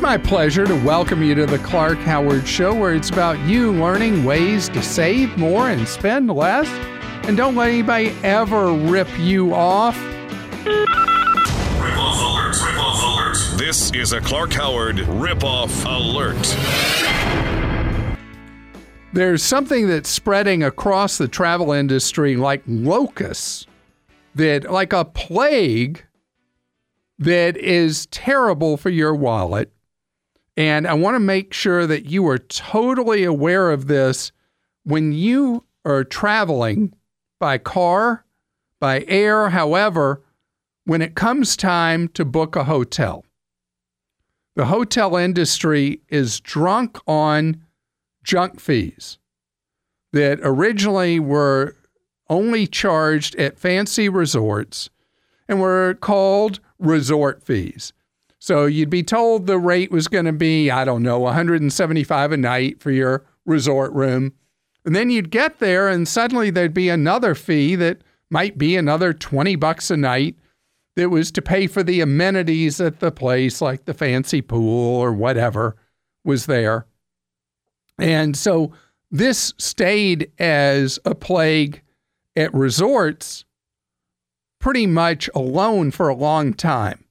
It's my pleasure to welcome you to the Clark Howard Show, where it's about you learning ways to save more and spend less. And don't let anybody ever rip you off. Rip off alert. Rip off alert. This is a Clark Howard ripoff alert. There's something that's spreading across the travel industry like locusts, that like a plague that is terrible for your wallet. And I want to make sure that you are totally aware of this when you are traveling by car, by air, however, when it comes time to book a hotel. The hotel industry is drunk on junk fees that originally were only charged at fancy resorts and were called resort fees. So you'd be told the rate was going to be, I don't know, 175 a night for your resort room. And then you'd get there and suddenly there'd be another fee that might be another 20 bucks a night that was to pay for the amenities at the place like the fancy pool or whatever was there. And so this stayed as a plague at resorts pretty much alone for a long time.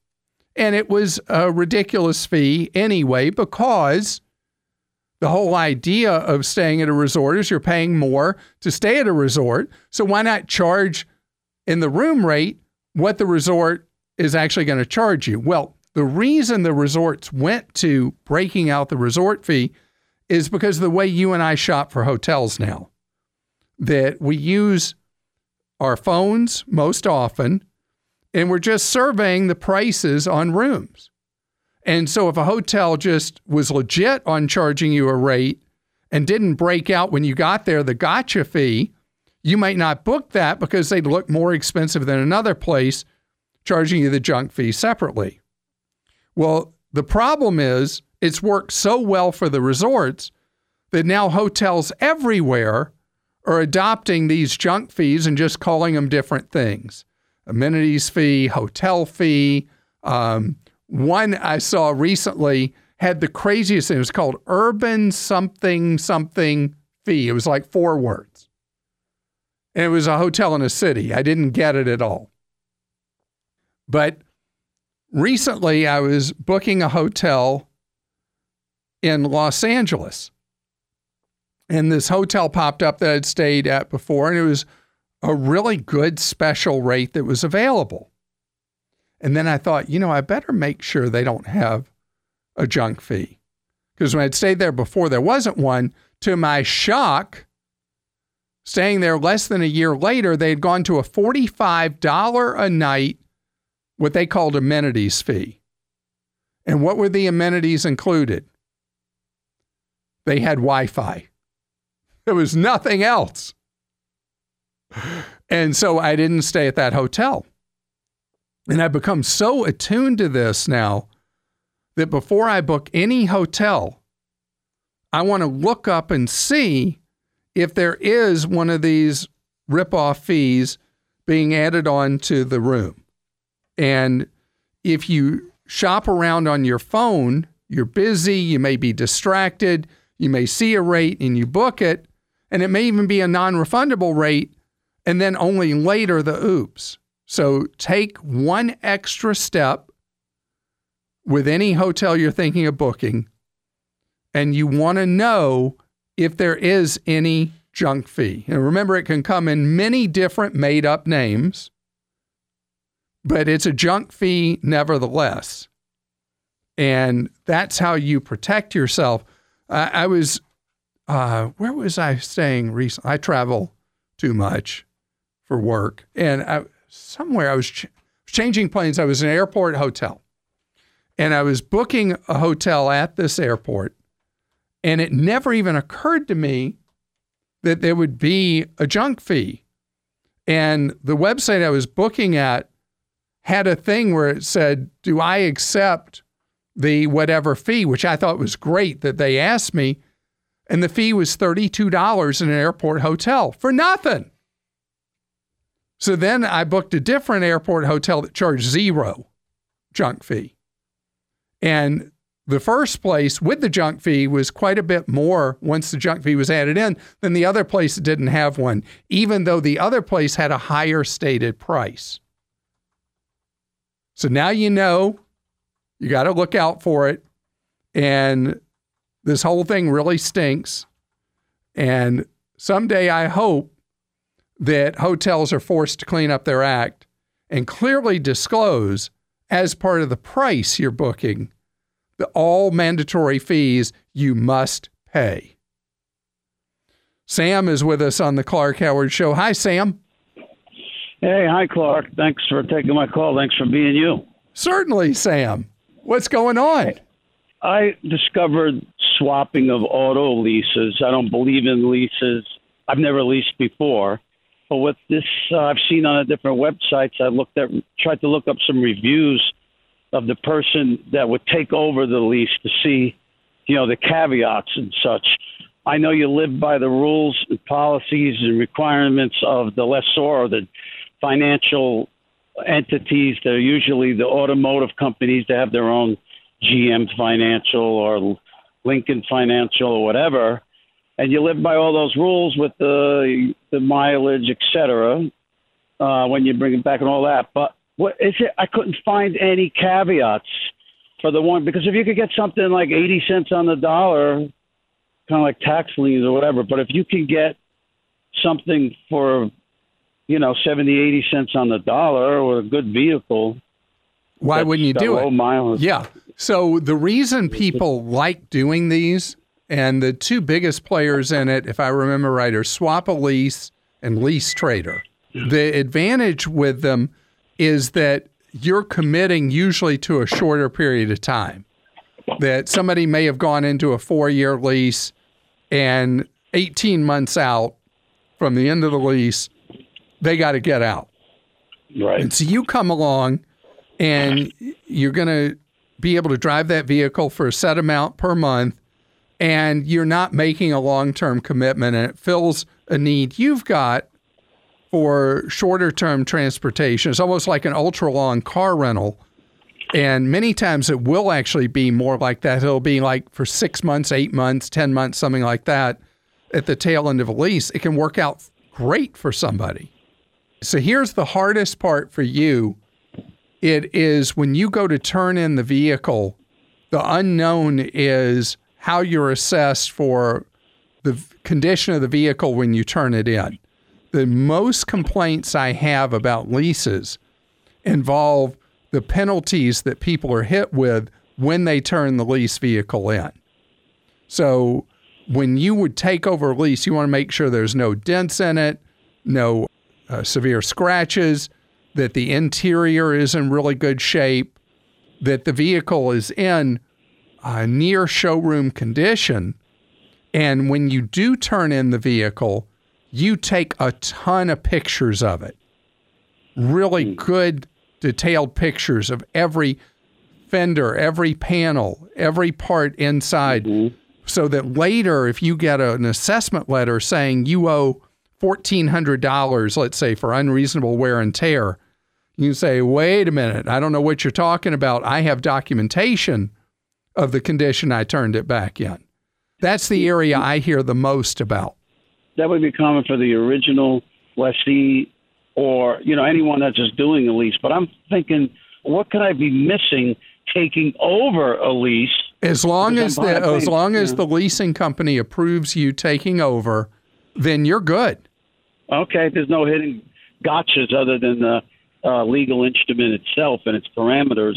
And it was a ridiculous fee anyway, because the whole idea of staying at a resort is you're paying more to stay at a resort. So why not charge in the room rate what the resort is actually going to charge you? Well, the reason the resorts went to breaking out the resort fee is because of the way you and I shop for hotels now. That we use our phones most often, and we're just surveying the prices on rooms. And so if a hotel just was legit on charging you a rate and didn't break out when you got there the gotcha fee, you might not book that because they'd look more expensive than another place charging you the junk fee separately. Well, the problem is it's worked so well for the resorts that now hotels everywhere are adopting these junk fees and just calling them different things amenities fee, hotel fee. Um, one I saw recently had the craziest thing. It was called urban something something fee. It was like four words. And it was a hotel in a city. I didn't get it at all. But recently I was booking a hotel in Los Angeles. And this hotel popped up that I'd stayed at before, and it was a really good special rate that was available. And then I thought, you know, I better make sure they don't have a junk fee. Because when I'd stayed there before, there wasn't one. To my shock, staying there less than a year later, they had gone to a $45 a night, what they called amenities fee. And what were the amenities included? They had Wi Fi. There was nothing else. And so I didn't stay at that hotel. And I've become so attuned to this now that before I book any hotel, I want to look up and see if there is one of these rip-off fees being added on to the room. And if you shop around on your phone, you're busy, you may be distracted, you may see a rate and you book it, and it may even be a non refundable rate, and then only later the oops. So take one extra step with any hotel you're thinking of booking, and you want to know if there is any junk fee. And remember, it can come in many different made up names, but it's a junk fee nevertheless. And that's how you protect yourself. Uh, I was uh, where was I staying recently? I travel too much for work, and I, somewhere I was ch- changing planes. I was in an airport hotel, and I was booking a hotel at this airport, and it never even occurred to me that there would be a junk fee. And the website I was booking at had a thing where it said, "Do I accept the whatever fee?" Which I thought was great that they asked me and the fee was $32 in an airport hotel for nothing. So then I booked a different airport hotel that charged zero junk fee. And The first place with the junk fee was quite a bit more once the junk fee was added in than the other place that didn't have one, even though the other place had a higher stated price. So now you know you got to look out for it. And this whole thing really stinks. And someday I hope that hotels are forced to clean up their act and clearly disclose as part of the price you're booking the all mandatory fees you must pay. Sam is with us on the Clark Howard Show. Hi, Sam. Hey, hi, Clark. Thanks for taking my call. Thanks for being you. Certainly, Sam. What's going on? I discovered swapping of auto leases. I don't believe in leases. I've never leased before. But with this, uh, I've seen on a different websites. I looked at, tried to look up some reviews of the person that would take over the lease to see, you know, the caveats and such. I know you live by the rules and policies and requirements of the lessor or the financial entities. They're usually the automotive companies that have their own GM Financial or Lincoln Financial or whatever, and you live by all those rules with the the mileage, et cetera, uh, when you bring it back and all that. But what is it? I couldn't find any caveats for the one because if you could get something like eighty cents on the dollar, kind of like tax liens or whatever, but if you can get something for you know 70 80 cents on the dollar or a good vehicle Why wouldn't you do it? mileage. Yeah. So the reason people like doing these, and the two biggest players in it, if I remember right, are Swapalease and LeaseTrader. The advantage with them is that you're committing usually to a shorter period of time. That somebody may have gone into a four year lease and 18 months out from the end of the lease, they got to get out. right And so you come along and you're going to be able to drive that vehicle for a set amount per month and you're not making a long-term commitment and it fills a need you've got for shorter term transportation. It's almost like an ultra long car rental. And many times it will actually be more like that. It'll be like for six months, eight months, 10 months, something like that at the tail end of a lease. It can work out great for somebody. So here's the hardest part for you it is when you go to turn in the vehicle, the unknown is how you're assessed for the condition of the vehicle when you turn it in. The most complaints I have about leases involve the penalties that people are hit with when they turn the lease vehicle in. So when you would take over a lease, you want to make sure there's no dents in it, no uh, severe scratches, that the interior is in really good shape, that the vehicle is in uh, near showroom condition. And when you do turn in the vehicle, you take a ton of pictures of it. Really good, detailed pictures of every fender, every panel, every part inside, so that later, if you get a- an assessment letter saying you owe $1,400, let's say, for unreasonable wear and tear, you say, wait a minute, I don't know what you're talking about. I have documentation of the condition I turned it back in. That's the area I hear the most about. that would be common for the original lessee or you know anyone that's just doing a lease. But I'm thinking, what could I be missing taking over a lease? As long as the as long as yeah. the leasing company approves you taking over, then you're good. Okay, there's no hidden gotchas other than the uh, legal instrument itself and its parameters.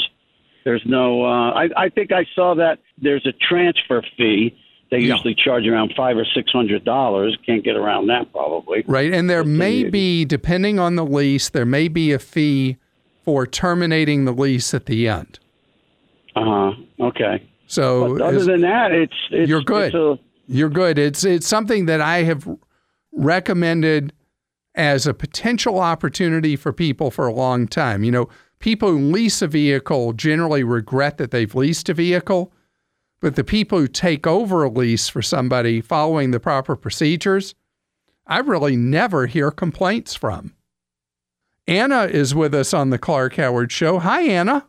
There's no. Uh, I, I think I saw that there's a transfer fee. They Yeah. usually charge around five or six hundred dollars. Can't get around that probably. Right. And there may be, depending on the lease, there may be a fee for terminating the lease at the end. Uh huh. Okay. So But other as- than that, it's, it's You're good. It's a, You're good. It's it's something that I have recommended as a potential opportunity for people for a long time. You know, people who lease a vehicle generally regret that they've leased a vehicle, but the people who take over a lease for somebody following the proper procedures, I really never hear complaints from. Anna is with us on the Clark Howard show. Hi Anna.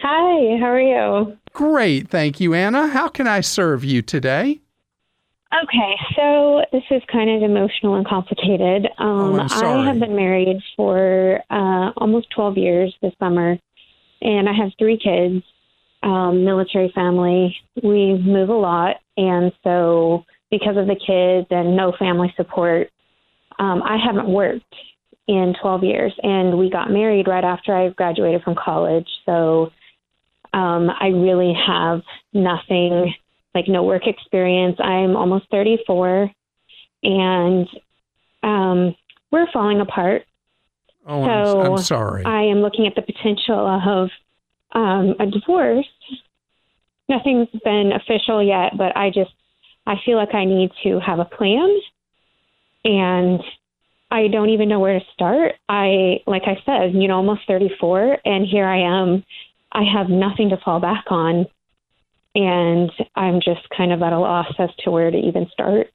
Hi, how are you? Great. Thank you, Anna. How can I serve you today? Okay, so this is kind of emotional and complicated. Um, Oh. I have been married for uh, almost 12 years this summer, and I have three kids, um, military family. We move a lot, and so because of the kids and no family support, um, I haven't worked in 12 years, and we got married right after I graduated from college. So um, I really have nothing like no work experience. I'm almost 34, and um, we're falling apart. Oh, I'm, I'm sorry. I am looking at the potential of um, a divorce. Nothing's been official yet, but I just I feel like I need to have a plan, and I don't even know where to start. I like I said, you know, almost 34, and here I am. I have nothing to fall back on, and I'm just kind of at a loss as to where to even start.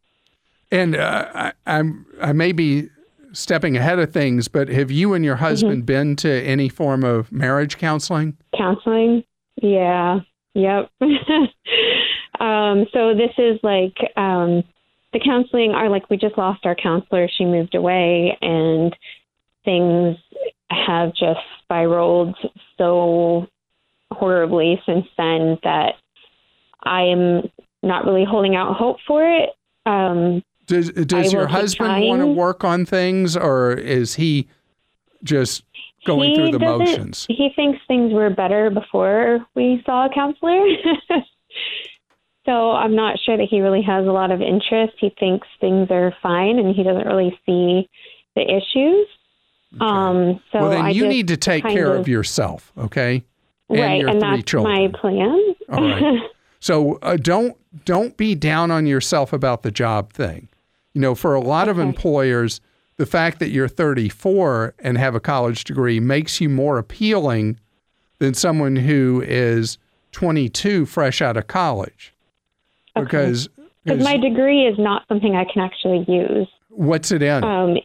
and uh, I, I'm I may be stepping ahead of things, but have you and your Mm-hmm. husband been to any form of marriage counseling? Counseling? Yeah. Yep. um, so this is like um, the counseling are like we just lost our counselor. She moved away and things have just spiraled so horribly since then that I am not really holding out hope for it. Um, Does does your husband want to work on things, or is he just going he through the motions? He thinks things were better before we saw a counselor. so I'm not sure that he really has a lot of interest. He thinks things are fine and he doesn't really see the issues. Um, so well, then I you need to take care of, of- yourself, okay? And right, your and three that's children. my plan. All right. So uh, don't don't be down on yourself about the job thing. You know, for a lot of employers, the fact that you're 34 and have a college degree makes you more appealing than someone who is 22 fresh out of college. Because Because my degree is not something I can actually use. what's it in? Um,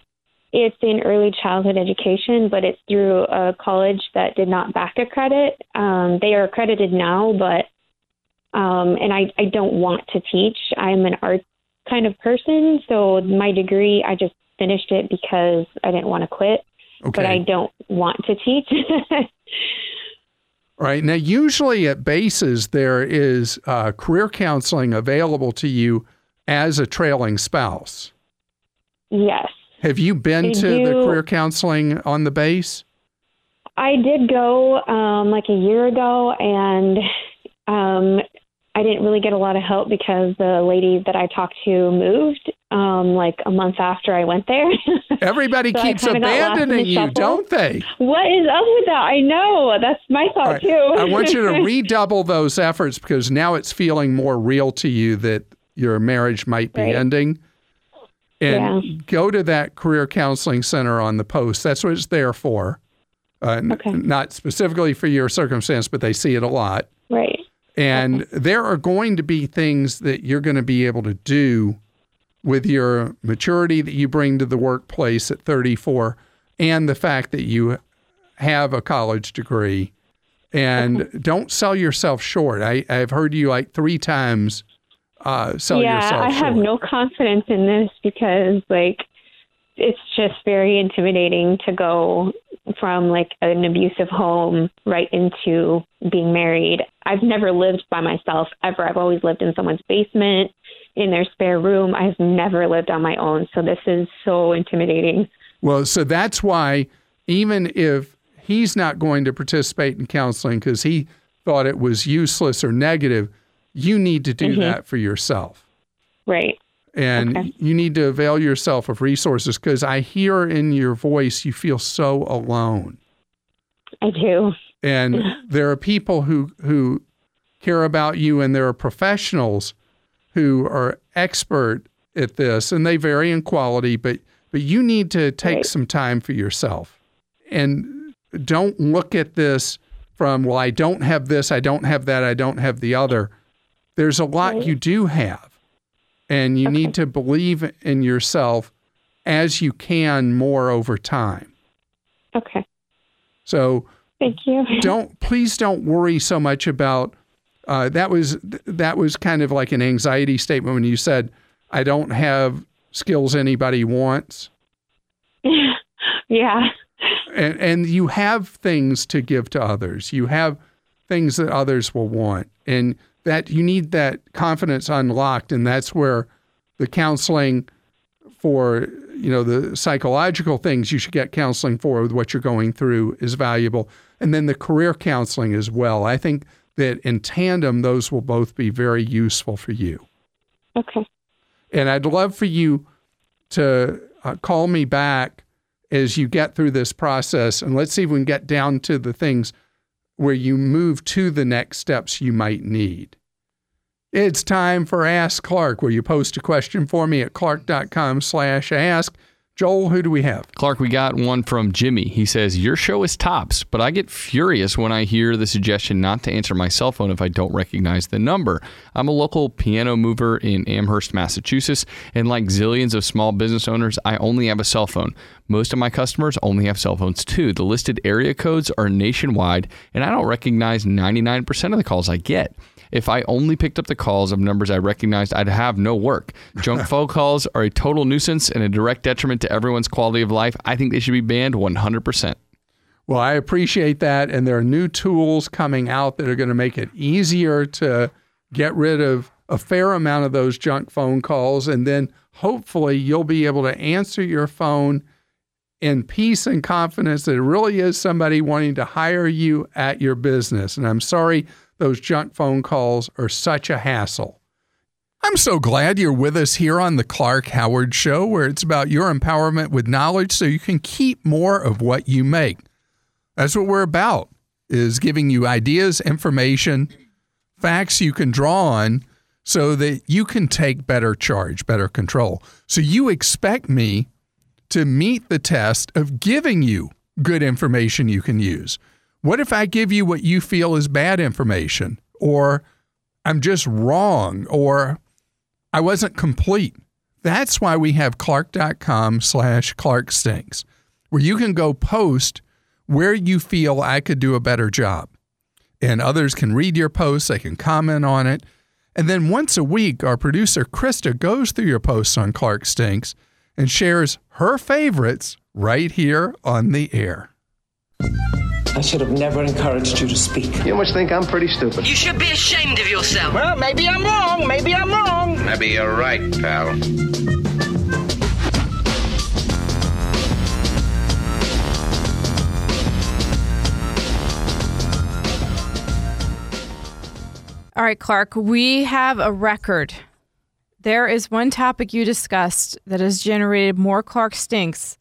it's in early childhood education, but it's through a college that did not back accredit. Um, they are accredited now, but um, and I, I don't want to teach. I'm an art kind of person, so my degree I just finished it because I didn't want to quit, okay. but I don't want to teach. Right. Now, usually at bases, there is uh, career counseling available to you as a trailing spouse. yes. Have you been to the career counseling on the base? I did go um, like a year ago, and um, I didn't really get a lot of help because the lady that I talked to moved um, like a month after I went there. Everybody So keeps kinda got lost in the abandoning you, don't they? what is up with that? I know that's my thought right. too. I want you to redouble those efforts because now it's feeling more real to you that your marriage might be Right. ending. And Yeah. go to that career counseling center on the post. That's what it's there for. Uh, n- Okay. Not specifically for your circumstance, but they see it a lot. right. And there are going to be things that you're going to be able to do with your maturity that you bring to the workplace at 34 and the fact that you have a college degree. And don't sell yourself short. I, I've heard you like three times uh, sell yeah, yourself I have no confidence in this because like it's just very intimidating to go from like an abusive home right into being married. I've never lived by myself ever. I've always lived in someone's basement, in their spare room. I've never lived on my own. So this is so intimidating. Well, so that's why even if he's not going to participate in counseling because he thought it was useless or negative, you need to do mm-hmm. that for yourself. Right. And Okay. you need to avail yourself of resources because I hear in your voice you feel so alone. I do. And there are people who who care about you and there are professionals who are expert at this and they vary in quality, but but you need to take Right. some time for yourself. And don't look at this from well I don't have this, I don't have that, I don't have the other. There's a lot Right. you do have. And you Okay. need to believe in yourself as you can more over time. Okay. So Thank you. don't please don't worry so much about uh, that was that was kind of like an anxiety statement when you said, "I don't have skills anybody wants," yeah. and and you have things to give to others. You have things that others will want, and that you need that confidence unlocked, and that's where the counseling for you know the psychological things you should get counseling for with what you're going through is valuable. And then the career counseling as well. I think that in tandem those will both be very useful for you. Okay. and i'd love for you to uh, call me back as you get through this process and let's see if we can get down to the things where you move to the next steps you might need it's time for Ask Clark, where you post a question for me at clark.com slash ask. Joel, who do we have? Clark, we got one from Jimmy. He says, Your show is tops, but I get furious when I hear the suggestion not to answer my cell phone if I don't recognize the number. I'm a local piano mover in Amherst, Massachusetts, and like zillions of small business owners, I only have a cell phone. Most of my customers only have cell phones too. The listed area codes are nationwide, and I don't recognize 99% of the calls I get. If I only picked up the calls of numbers I recognized, I'd have no work. Junk phone calls are a total nuisance and a direct detriment to everyone's quality of life. I think they should be banned 100%. Well, I appreciate that. And there are new tools coming out that are going to make it easier to get rid of a fair amount of those junk phone calls. And then hopefully you'll be able to answer your phone in peace and confidence that it really is somebody wanting to hire you at your business. And I'm sorry those junk phone calls are such a hassle. I'm so glad you're with us here on the Clark Howard Show, where it's about your empowerment with knowledge so you can keep more of what you make. That's what we're about, is giving you ideas, information, facts you can draw on so that you can take better charge, better control. So you expect me to meet the test of giving you good information you can use. What if I give you what you feel is bad information, or I'm just wrong, or I wasn't complete? That's why we have clark.com slash Clark Stinks, where you can go post where you feel I could do a better job. And others can read your posts, they can comment on it. And then once a week, our producer Christa goes through your posts on Clark Stinks and shares her favorites right here on the air. I should have never encouraged you to speak. You must think I'm pretty stupid. You should be ashamed of yourself. Well, maybe I'm wrong. Maybe I'm wrong. Maybe you're right, pal. All right, Clark, we have a record. There is one topic you discussed that has generated more Clark stinks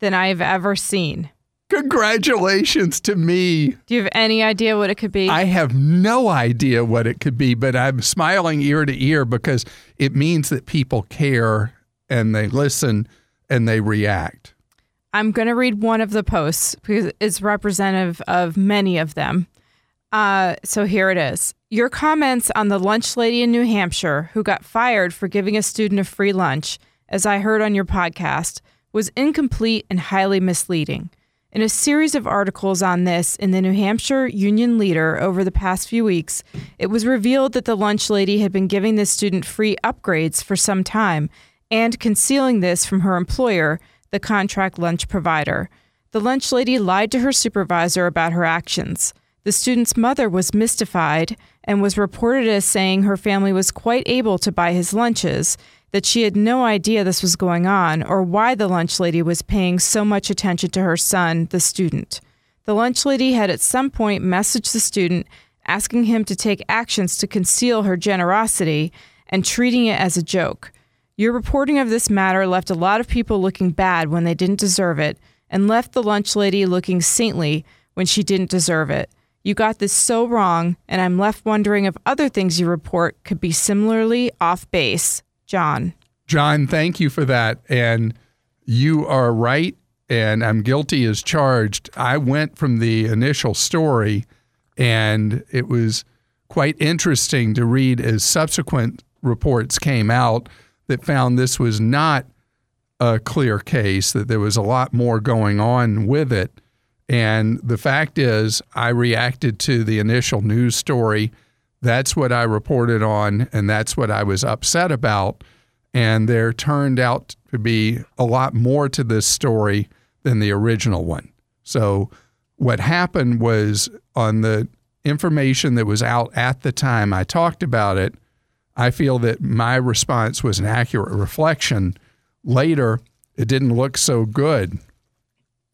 than I have ever seen. Congratulations to me. Do you have any idea what it could be? I have no idea what it could be, but I'm smiling ear to ear because it means that people care and they listen and they react. I'm going to read one of the posts because it's representative of many of them. Uh, so here it is. Your comments on the lunch lady in New Hampshire who got fired for giving a student a free lunch, as I heard on your podcast, was incomplete and highly misleading. In a series of articles on this in the New Hampshire Union Leader over the past few weeks, it was revealed that the lunch lady had been giving the student free upgrades for some time and concealing this from her employer, the contract lunch provider. The lunch lady lied to her supervisor about her actions. The student's mother was mystified and was reported as saying her family was quite able to buy his lunches, that she had no idea this was going on or why the lunch lady was paying so much attention to her son, the student. The lunch lady had at some point messaged the student asking him to take actions to conceal her generosity and treating it as a joke. Your reporting of this matter left a lot of people looking bad when they didn't deserve it and left the lunch lady looking saintly when she didn't deserve it. You got this so wrong, and I'm left wondering if other things you report could be similarly off base. John. John, thank you for that. And you are right, and I'm guilty as charged. I went from the initial story, and it was quite interesting to read as subsequent reports came out that found this was not a clear case, that there was a lot more going on with it. And the fact is, I reacted to the initial news story That's what I reported on, and that's what I was upset about. And there turned out to be a lot more to this story than the original one. So, what happened was on the information that was out at the time I talked about it, I feel that my response was an accurate reflection. Later, it didn't look so good.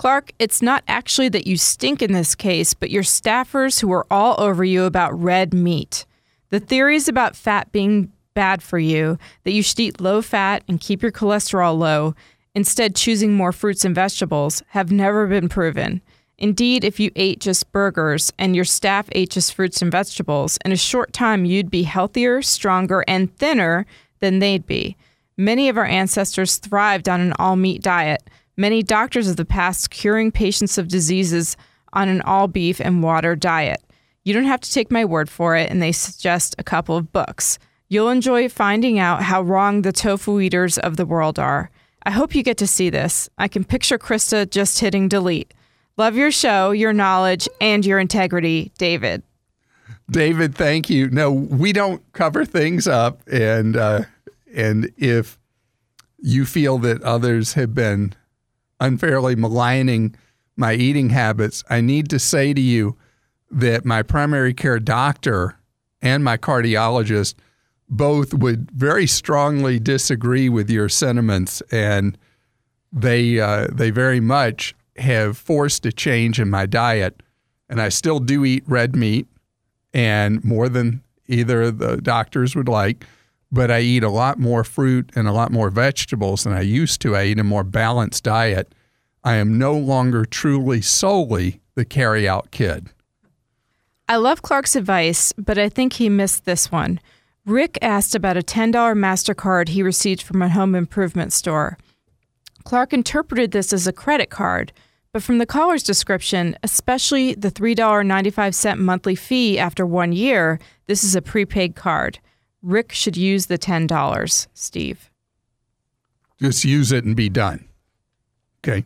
Clark, it's not actually that you stink in this case, but your staffers who are all over you about red meat. The theories about fat being bad for you, that you should eat low fat and keep your cholesterol low, instead choosing more fruits and vegetables, have never been proven. Indeed, if you ate just burgers and your staff ate just fruits and vegetables, in a short time you'd be healthier, stronger, and thinner than they'd be. Many of our ancestors thrived on an all meat diet, many doctors of the past curing patients of diseases on an all beef and water diet. You don't have to take my word for it, and they suggest a couple of books. You'll enjoy finding out how wrong the tofu eaters of the world are. I hope you get to see this. I can picture Christa just hitting delete. Love your show, your knowledge, and your integrity, David. David, thank you. No, we don't cover things up, and uh, and if you feel that others have been unfairly maligning my eating habits, I need to say to you that my primary care doctor and my cardiologist both would very strongly disagree with your sentiments, and they uh, they very much have forced a change in my diet, and I still do eat red meat and more than either of the doctors would like, but I eat a lot more fruit and a lot more vegetables than I used to. I eat a more balanced diet. I am no longer truly solely the carry out kid. I love Clark's advice, but I think he missed this one. Rick asked about a $10 MasterCard he received from a home improvement store. Clark interpreted this as a credit card, but from the caller's description, especially the $3.95 monthly fee after one year, this is a prepaid card. Rick should use the $10, Steve. Just use it and be done. Okay.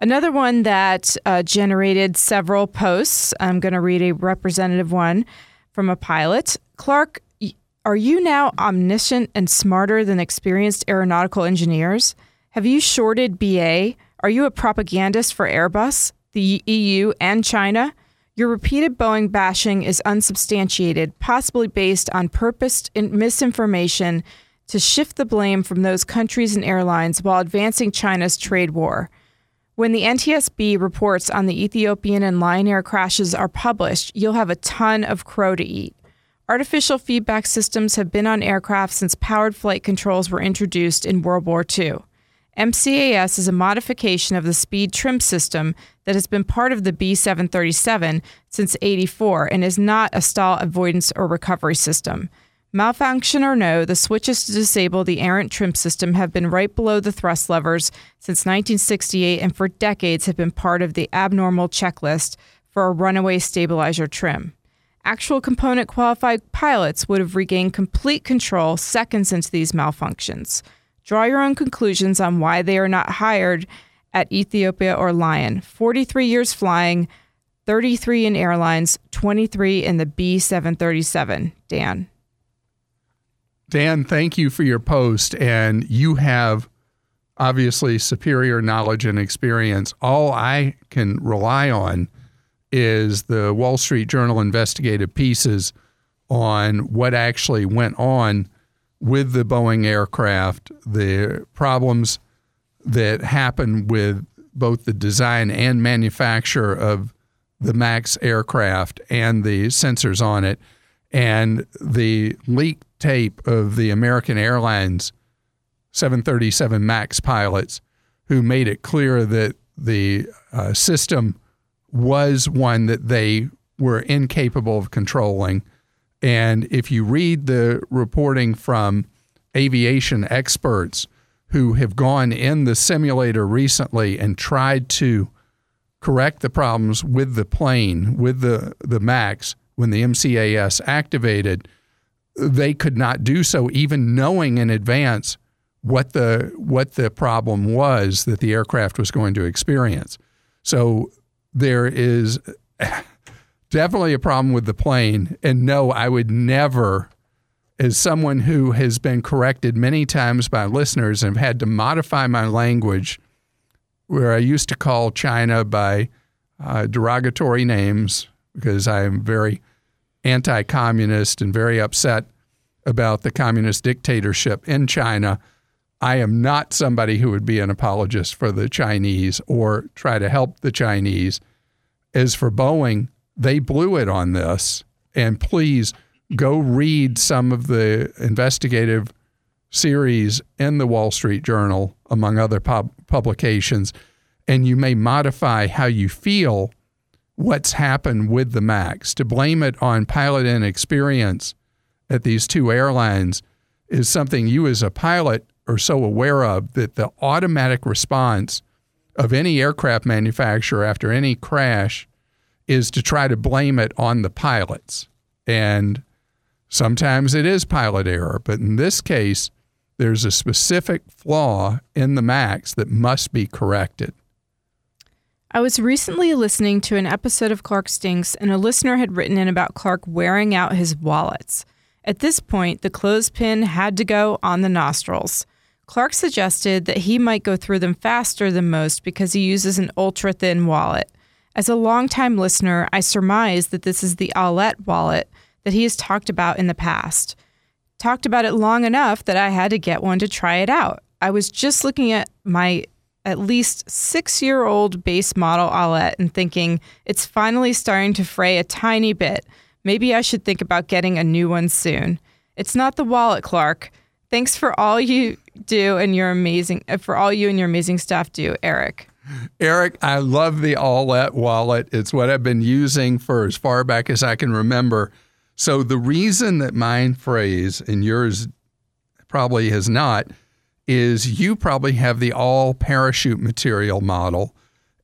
Another one that uh, generated several posts. I'm going to read a representative one from a pilot. Clark, are you now omniscient and smarter than experienced aeronautical engineers? Have you shorted BA? Are you a propagandist for Airbus, the EU, and China? Your repeated Boeing bashing is unsubstantiated, possibly based on purposed misinformation to shift the blame from those countries and airlines while advancing China's trade war. When the NTSB reports on the Ethiopian and Lion Air crashes are published, you'll have a ton of crow to eat. Artificial feedback systems have been on aircraft since powered flight controls were introduced in World War II. MCAS is a modification of the speed trim system that has been part of the B 737 since 84 and is not a stall avoidance or recovery system. Malfunction or no, the switches to disable the errant trim system have been right below the thrust levers since 1968 and for decades have been part of the abnormal checklist for a runaway stabilizer trim. Actual component qualified pilots would have regained complete control seconds into these malfunctions. Draw your own conclusions on why they are not hired at Ethiopia or Lion. 43 years flying, 33 in airlines, 23 in the B 737. Dan. Dan, thank you for your post. And you have obviously superior knowledge and experience. All I can rely on is the Wall Street Journal investigative pieces on what actually went on with the Boeing aircraft, the problems that happened with both the design and manufacture of the MAX aircraft and the sensors on it, and the leaked tape of the American Airlines 737 MAX pilots who made it clear that the uh, system was one that they were incapable of controlling. And if you read the reporting from aviation experts who have gone in the simulator recently and tried to correct the problems with the plane, with the, the MAX, when the MCAS activated, they could not do so, even knowing in advance what the what the problem was that the aircraft was going to experience. So there is definitely a problem with the plane. And no, I would never, as someone who has been corrected many times by listeners and have had to modify my language, where I used to call China by uh, derogatory names because I am very anti communist and very upset about the communist dictatorship in China. I am not somebody who would be an apologist for the Chinese or try to help the Chinese. As for Boeing, they blew it on this. And please go read some of the investigative series in the Wall Street Journal, among other pub- publications, and you may modify how you feel what's happened with the MAX. To blame it on pilot inexperience at these two airlines is something you, as a pilot, are so aware of that the automatic response of any aircraft manufacturer after any crash is to try to blame it on the pilots. And sometimes it is pilot error, but in this case, there's a specific flaw in the MAX that must be corrected. I was recently listening to an episode of Clark Stinks, and a listener had written in about Clark wearing out his wallets. At this point, the clothespin had to go on the nostrils. Clark suggested that he might go through them faster than most because he uses an ultra thin wallet. As a longtime listener, I surmise that this is the Allett wallet that he has talked about in the past. Talked about it long enough that I had to get one to try it out. I was just looking at my at least six year old base model Allett and thinking it's finally starting to fray a tiny bit. Maybe I should think about getting a new one soon. It's not the wallet, Clark. Thanks for all you do and your amazing uh, for all you and your amazing staff do, Eric. Eric, I love the Allett wallet. It's what I've been using for as far back as I can remember. So the reason that mine frays and yours probably has not is you probably have the all parachute material model.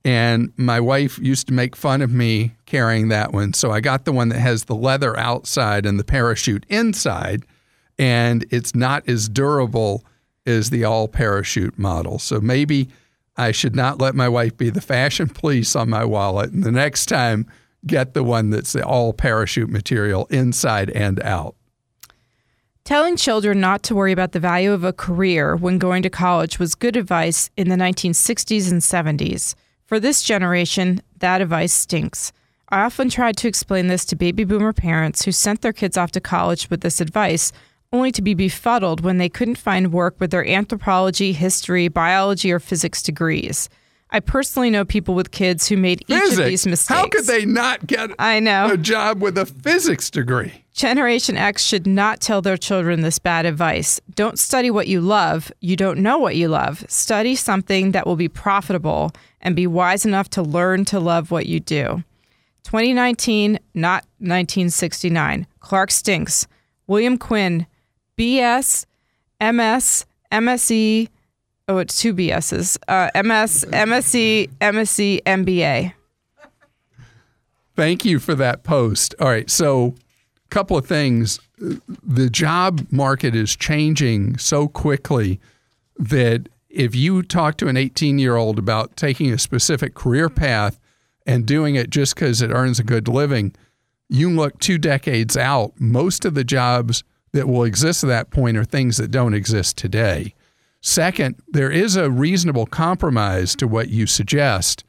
And my wife used to make fun of me carrying that one. So I got the one that has the leather outside and the parachute inside. And it's not as durable as the all parachute model. So maybe I should not let my wife be the fashion police on my wallet. And the next time, get the one that's the all parachute material inside and out. Telling children not to worry about the value of a career when going to college was good advice in the 1960s and 70s. For this generation, that advice stinks. I often tried to explain this to baby boomer parents who sent their kids off to college with this advice, only to be befuddled when they couldn't find work with their anthropology, history, biology, or physics degrees. I personally know people with kids who made each Physics? of these mistakes. How could they not get I know. a job with a physics degree? Generation X should not tell their children this bad advice. Don't study what you love. You don't know what you love. Study something that will be profitable and be wise enough to learn to love what you do. 2019, not 1969. Clark Stinks. William Quinn, BS, MS, MSE. Oh, it's two BSs. Uh, MS, MSc, MSc, MBA. Thank you for that post. All right, so a couple of things. The job market is changing so quickly that if you talk to an 18 year old about taking a specific career path and doing it just because it earns a good living, you look two decades out, most of the jobs that will exist at that point are things that don't exist today. Second, there is a reasonable compromise to what you suggest,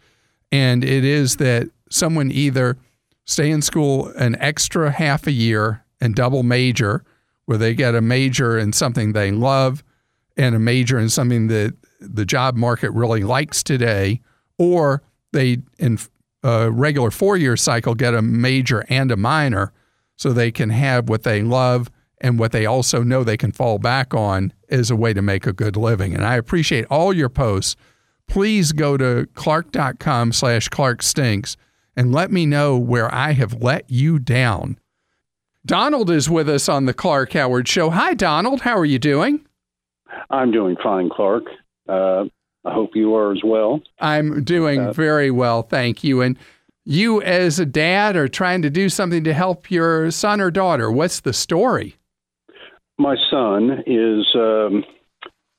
and it is that someone either stay in school an extra half a year and double major, where they get a major in something they love and a major in something that the job market really likes today, or they in a regular four year cycle get a major and a minor so they can have what they love and what they also know they can fall back on is a way to make a good living. And I appreciate all your posts. Please go to clark.com slash clark stinks and let me know where I have let you down. Donald is with us on the Clark Howard Show. Hi, Donald. How are you doing? I'm doing fine, Clark. Uh, I hope you are as well. I'm doing very well, thank you. And you, as a dad, are trying to do something to help your son or daughter. What's the story? My son is, um,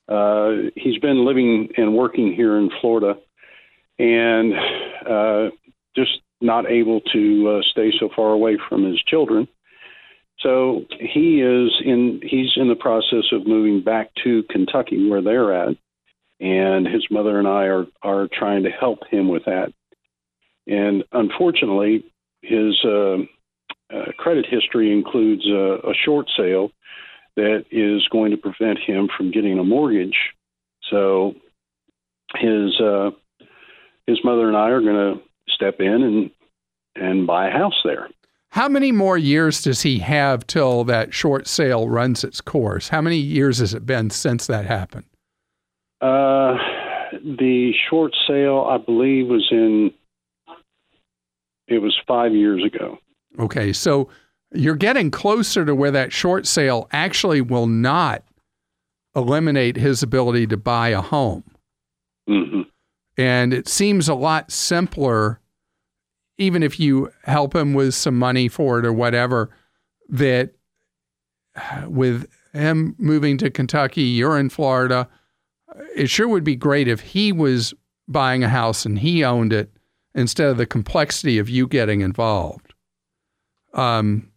uh, he's been living and working here in Florida and uh, just not able to uh, stay so far away from his children. So he is in he's in the process of moving back to Kentucky where they're at, and his mother and I are are trying to help him with that. And unfortunately, his uh, uh, credit history includes a, a short sale that is going to prevent him from getting a mortgage. So his uh, his mother and I are going to step in and and buy a house there. How many more years does he have till that short sale runs its course? How many years has it been since that happened? Uh, the short sale, I believe, was in. It was five years ago. Okay, so you're getting closer to where that short sale actually will not eliminate his ability to buy a home. hmm And it seems a lot simpler, even if you help him with some money for it or whatever, that with him moving to Kentucky, you're in Florida, it sure would be great if he was buying a house and he owned it instead of the complexity of you getting involved. Um,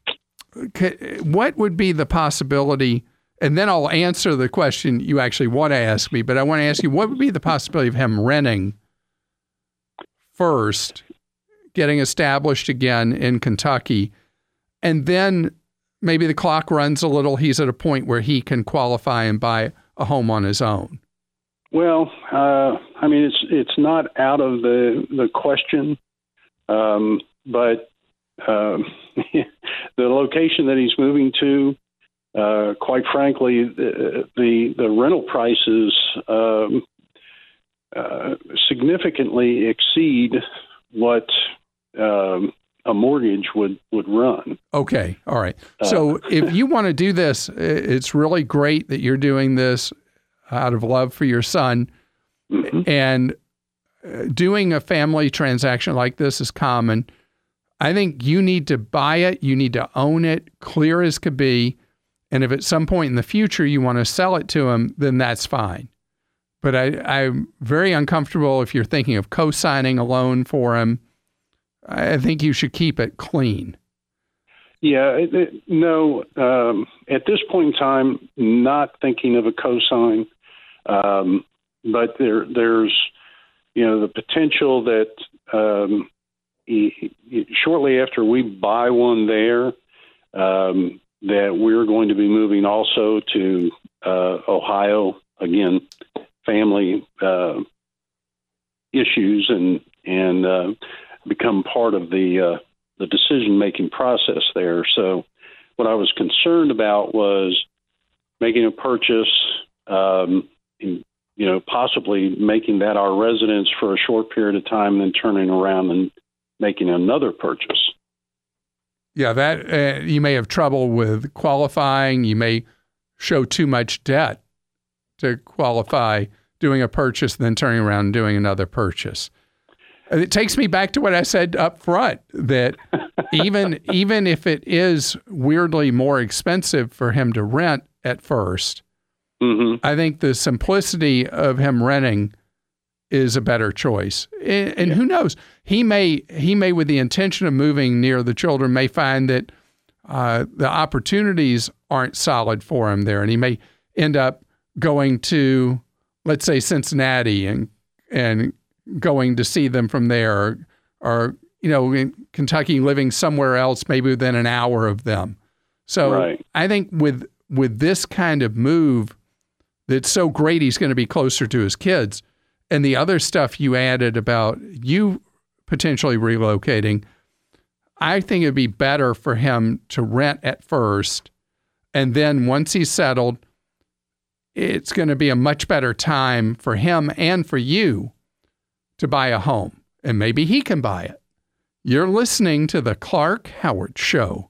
what would be the possibility? And then I'll answer the question you actually want to ask me, but I want to ask you what would be the possibility of him renting first, getting established again in Kentucky, and then maybe the clock runs a little. He's at a point where he can qualify and buy a home on his own. Well, uh, I mean, it's it's not out of the the question, um, but um, the location that he's moving to, uh, quite frankly, the the, the rental prices um, uh, significantly exceed what um, a mortgage would would run. Okay. All right. So if you want to do this, it's really great that you're doing this out of love for your son. And uh, doing a family transaction like this is common. I think you need to buy it, you need to own it, clear as could be. And if at some point in the future you want to sell it to him, then that's fine. But I, I'm very uncomfortable if you're thinking of co signing a loan for him. I think you should keep it clean. Yeah, it, it, no. Um, at this point in time, not thinking of a cosign, um, but there, there's, you know, the potential that um, shortly after we buy one there, um, that we're going to be moving also to uh, Ohio again, family uh, issues and and uh, become part of the uh, the decision making process there. So, what I was concerned about was making a purchase, um, and, you know, possibly making that our residence for a short period of time, and then turning around and making another purchase. Yeah, that uh, you may have trouble with qualifying. You may show too much debt to qualify doing a purchase, then turning around and doing another purchase. It takes me back to what I said up front that even even if it is weirdly more expensive for him to rent at 1st I think the simplicity of him renting is a better choice. And, and who knows? He may he may, with the intention of moving near the children, may find that uh, the opportunities aren't solid for him there, and he may end up going to, let's say, Cincinnati and and going to see them from there, or, or you know, in Kentucky, living somewhere else, maybe within an hour of them. So Right. I think with with this kind of move, that's so great he's going to be closer to his kids. And the other stuff you added about you potentially relocating, I think it'd be better for him to rent at first. And then once he's settled, it's going to be a much better time for him and for you to buy a home. And maybe he can buy it. You're listening to The Clark Howard Show.